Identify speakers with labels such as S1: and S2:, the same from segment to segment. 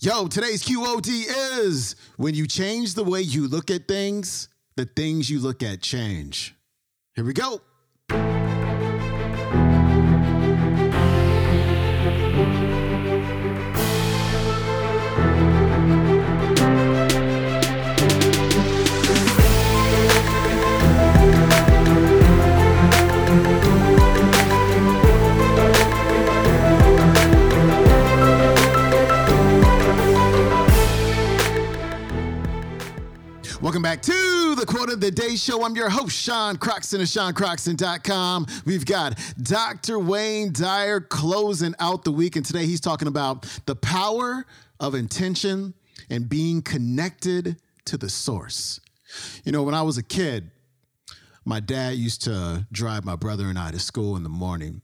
S1: Yo, today's QOD is when you change the way you look at things, the things you look at change. Here we go. Back to the Quote of the Day Show. I'm your host, Sean Croxton of SeanCroxton.com. We've got Dr. Wayne Dyer closing out the week, and today he's talking about the power of intention and being connected to the source. You know, when I was a kid, my dad used to drive my brother and I to school in the morning,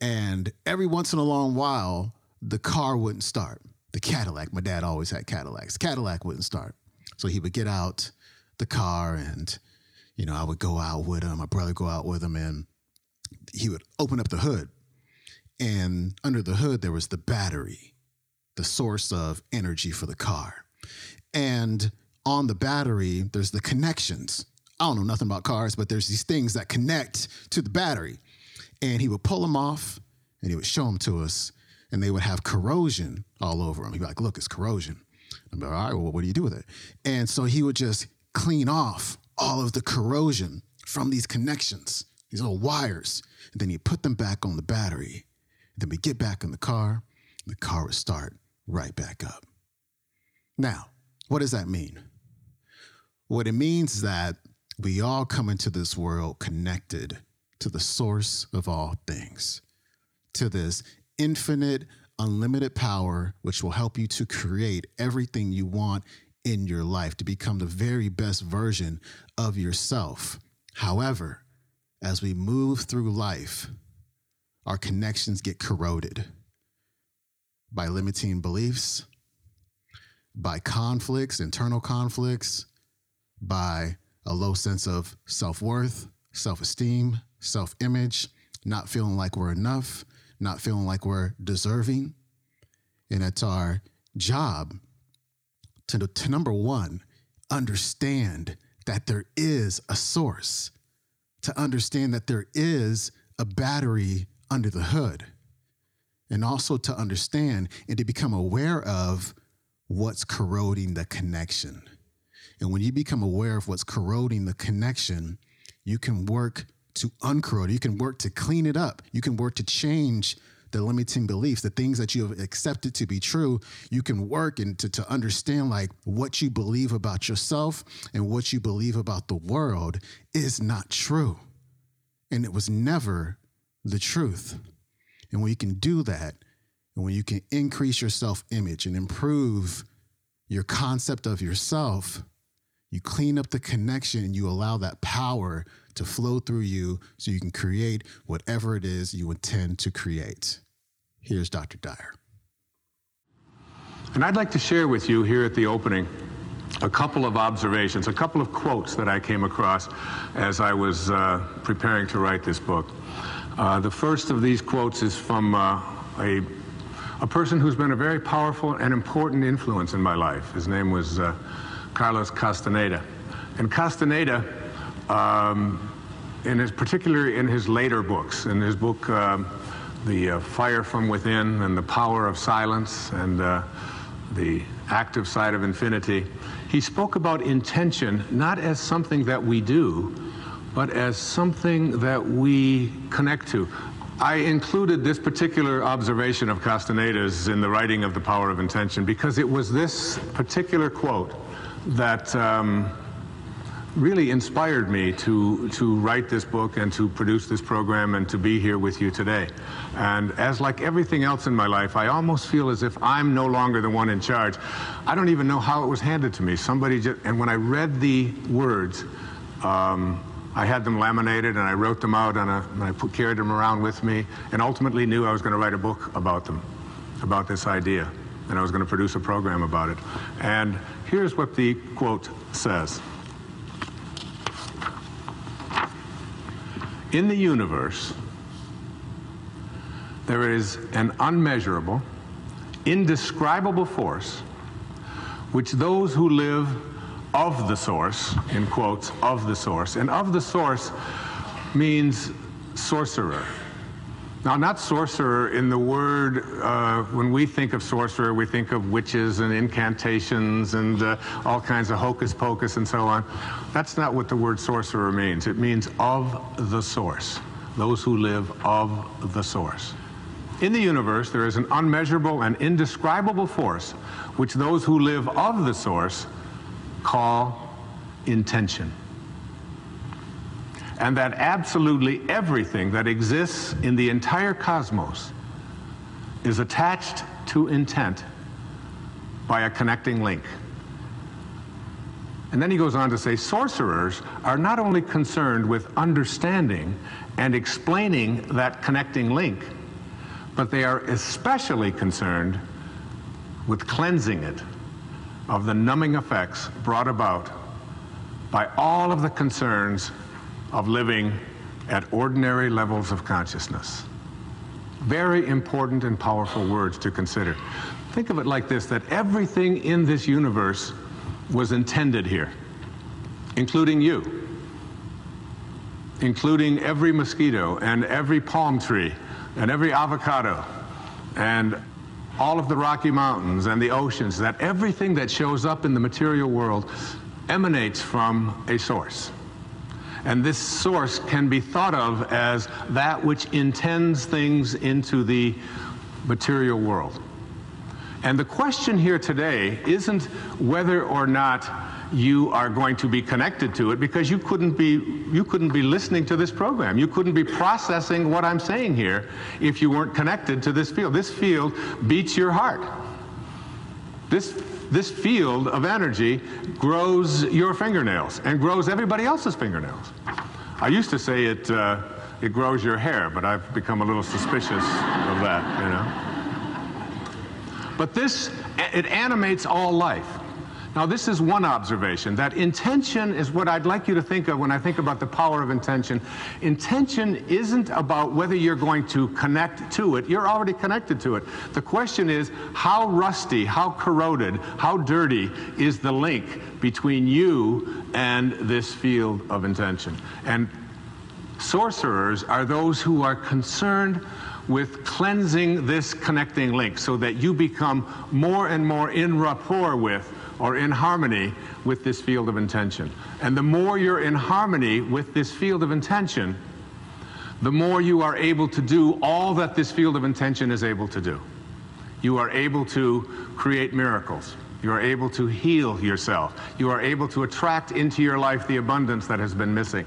S1: and every once in a long while, the car wouldn't start. The Cadillac, my dad always had Cadillacs. Cadillac wouldn't start. So he would get out the car and, you know, I would go out with him, my brother go out with him, and he would open up the hood. And under the hood, there was the battery, the source of energy for the car. And on the battery, there's the connections. I don't know nothing about cars, but there's these things that connect to the battery. And he would pull them off and he would show them to us, and they would have corrosion all over them. He'd be like, Look, it's corrosion. I'm like, All right, well, what do you do with it? And so he would just clean off all of the corrosion from these connections, these little wires. And then you put them back on the battery. Then we get back in the car, the car would start right back up. Now, what does that mean? What it means is that we all come into this world connected to the source of all things, to this infinite, unlimited power, which will help you to create everything you want in your life to become the very best version of yourself. However, as we move through life, our connections get corroded by limiting beliefs, by conflicts, internal conflicts, by a low sense of self worth, self esteem, self image, not feeling like we're enough, not feeling like we're deserving. And it's our job to, to number one, understand that there is a source, to understand that there is a battery under the hood, and also to understand and to become aware of what's corroding the connection. And when you become aware of what's corroding the connection, you can work to uncorrode. You can work to clean it up. You can work to change the limiting beliefs, the things that you have accepted to be true, you can work and to, to understand like what you believe about yourself and what you believe about the world is not true. And it was never the truth. And when you can do that, and when you can increase your self image and improve your concept of yourself, you clean up the connection and you allow that power to flow through you so you can create whatever it is you intend to create. Here's Dr. Dyer.
S2: And I'd like to share with you here at the opening a couple of observations, a couple of quotes that I came across as I was uh, preparing to write this book. Uh, the first of these quotes is from uh, a, a person who's been a very powerful and important influence in my life. His name was uh, Carlos Castaneda. And Castaneda, um, in his, particularly in his later books, in his book, um, The uh, Fire from Within and the Power of Silence and uh, the active side of infinity, he spoke about intention not as something that we do, but as something that we connect to. I included this particular observation of Castaneda's in the writing of The Power of Intention because it was this particular quote that um, really inspired me to, to write this book and to produce this program and to be here with you today. And as like everything else in my life, I almost feel as if I'm no longer the one in charge. I don't even know how it was handed to me. Somebody just, and when I read the words, um, I had them laminated and I wrote them out and, I put, carried them around with me and ultimately knew I was going to write a book about them, about this idea. And I was going to produce a program about it. And here's what the quote says. In the universe, there is an unmeasurable, indescribable force which those who live of the source, in quotes, of the source, and of the source means sorcerer. Now, not sorcerer in the word, uh, when we think of sorcerer, we think of witches and incantations and uh, all kinds of hocus pocus and so on. That's not what the word sorcerer means. It means of the source, those who live of the source. In the universe, there is an unmeasurable and indescribable force which those who live of the source call intention and that absolutely everything that exists in the entire cosmos is attached to intent by a connecting link. And then he goes on to say sorcerers are not only concerned with understanding and explaining that connecting link, but they are especially concerned with cleansing it of the numbing effects brought about by all of the concerns of living at ordinary levels of consciousness. Very important and powerful words to consider. Think of it like this that everything in this universe was intended here, including you, including every mosquito and every palm tree and every avocado and all of the Rocky Mountains and the oceans, that everything that shows up in the material world emanates from a source. And this source can be thought of as that which intends things into the material world. And the question here today isn't whether or not you are going to be connected to it because you couldn't be you couldn't be listening to this program. You couldn't be processing what I'm saying here if you weren't connected to this field. This field beats your heart. This this field of energy grows your fingernails and grows everybody else's fingernails. I used to say it, uh, it grows your hair, but I've become a little suspicious of that, you know. But this, it animates all life. Now, this is one observation that intention is what I'd like you to think of when I think about the power of intention. Intention isn't about whether you're going to connect to it, you're already connected to it. The question is how rusty, how corroded, how dirty is the link between you and this field of intention? And sorcerers are those who are concerned with cleansing this connecting link so that you become more and more in rapport with or in harmony with this field of intention. And the more you're in harmony with this field of intention, the more you are able to do all that this field of intention is able to do. You are able to create miracles. You are able to heal yourself. You are able to attract into your life the abundance that has been missing.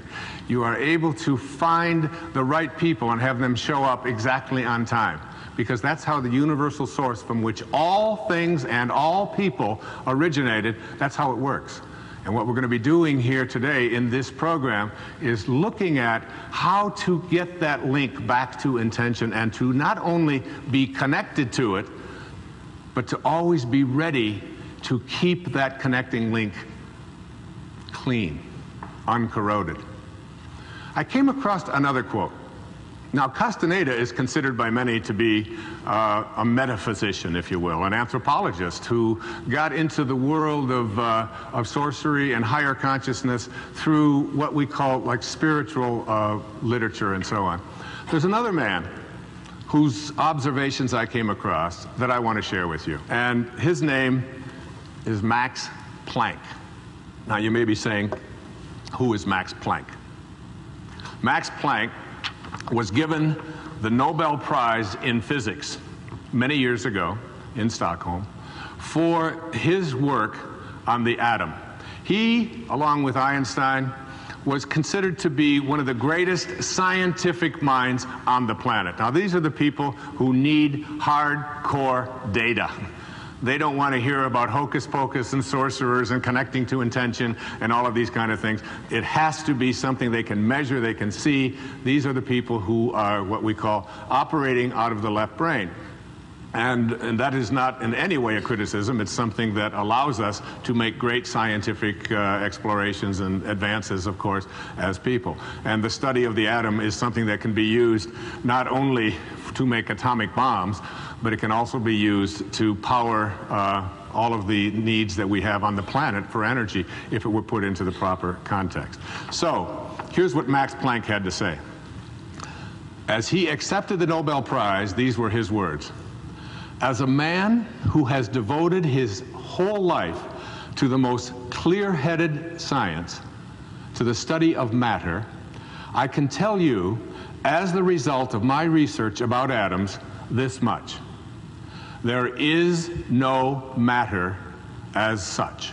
S2: You are able to find the right people and have them show up exactly on time because that's how the universal source from which all things and all people originated, that's how it works. And what we're going to be doing here today in this program is looking at how to get that link back to intention and to not only be connected to it, but to always be ready to keep that connecting link clean, uncorroded. I came across another quote. Now, Castaneda is considered by many to be uh, a metaphysician, if you will, an anthropologist who got into the world of, uh, of sorcery and higher consciousness through what we call like spiritual uh, literature and so on. There's another man whose observations I came across that I want to share with you. And his name is Max Planck. Now, you may be saying, who is Max Planck? Max Planck was given the Nobel Prize in Physics many years ago in Stockholm for his work on the atom. He, along with Einstein, was considered to be one of the greatest scientific minds on the planet. Now, these are the people who need hardcore data. They don't want to hear about hocus pocus and sorcerers and connecting to intention and all of these kind of things. It has to be something they can measure, they can see. These are the people who are what we call operating out of the left brain. And, and, that is not in any way a criticism. It's something that allows us to make great scientific uh, explorations and advances, of course, as people. And the study of the atom is something that can be used not only to make atomic bombs, but it can also be used to power uh, all of the needs that we have on the planet for energy if it were put into the proper context. So, here's what Max Planck had to say. As he accepted the Nobel Prize, these were his words. As a man who has devoted his whole life to the most clear headed science, to the study of matter, I can tell you, as the result of my research about atoms, this much. There is no matter as such.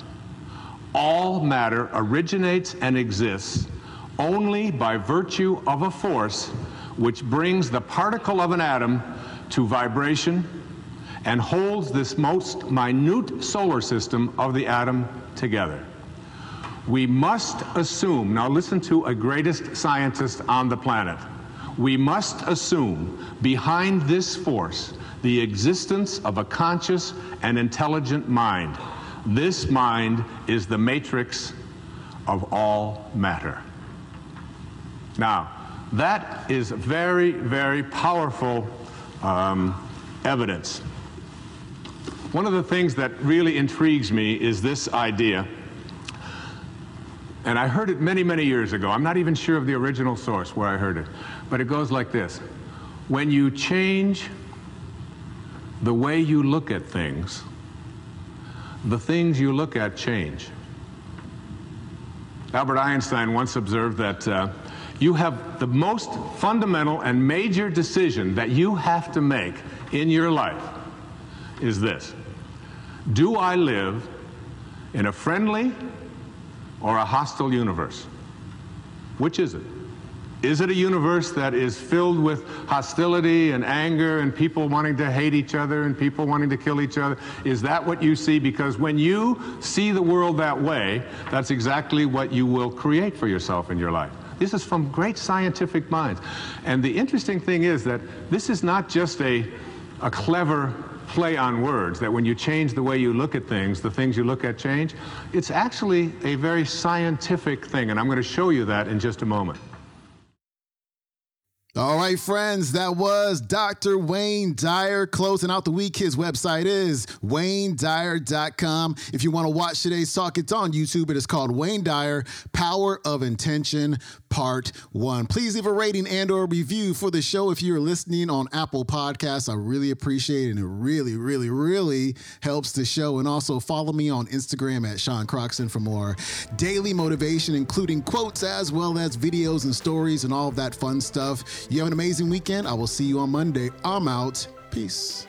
S2: All matter originates and exists only by virtue of a force which brings the particle of an atom to vibration and holds this most minute solar system of the atom together. We must assume, now listen to a greatest scientist on the planet. We must assume behind this force the existence of a conscious and intelligent mind. This mind is the matrix of all matter. Now, that is very, very powerful um, evidence. One of the things that really intrigues me is this idea, and I heard it many, many years ago. I'm not even sure of the original source where I heard it, but it goes like this When you change the way you look at things, the things you look at change. Albert Einstein once observed that. Uh, you have the most fundamental and major decision that you have to make in your life is this Do I live in a friendly or a hostile universe? Which is it? Is it a universe that is filled with hostility and anger and people wanting to hate each other and people wanting to kill each other? Is that what you see? Because when you see the world that way, that's exactly what you will create for yourself in your life. This is from great scientific minds. And the interesting thing is that this is not just a, a clever play on words, that when you change the way you look at things, the things you look at change. It's actually a very scientific thing, and I'm going to show you that in just a moment.
S1: All right, friends, that was Dr. Wayne Dyer closing out the week. His website is waynedyer.com. If you want to watch today's talk, it's on YouTube. It is called Wayne Dyer Power of Intention Part 1. Please leave a rating and or review for the show if you're listening on Apple Podcasts. I really appreciate it and it really, really, really helps the show. And also follow me on Instagram at Sean Croxton for more daily motivation, including quotes as well as videos and stories and all of that fun stuff. You have an amazing weekend. I will see you on Monday. I'm out. Peace.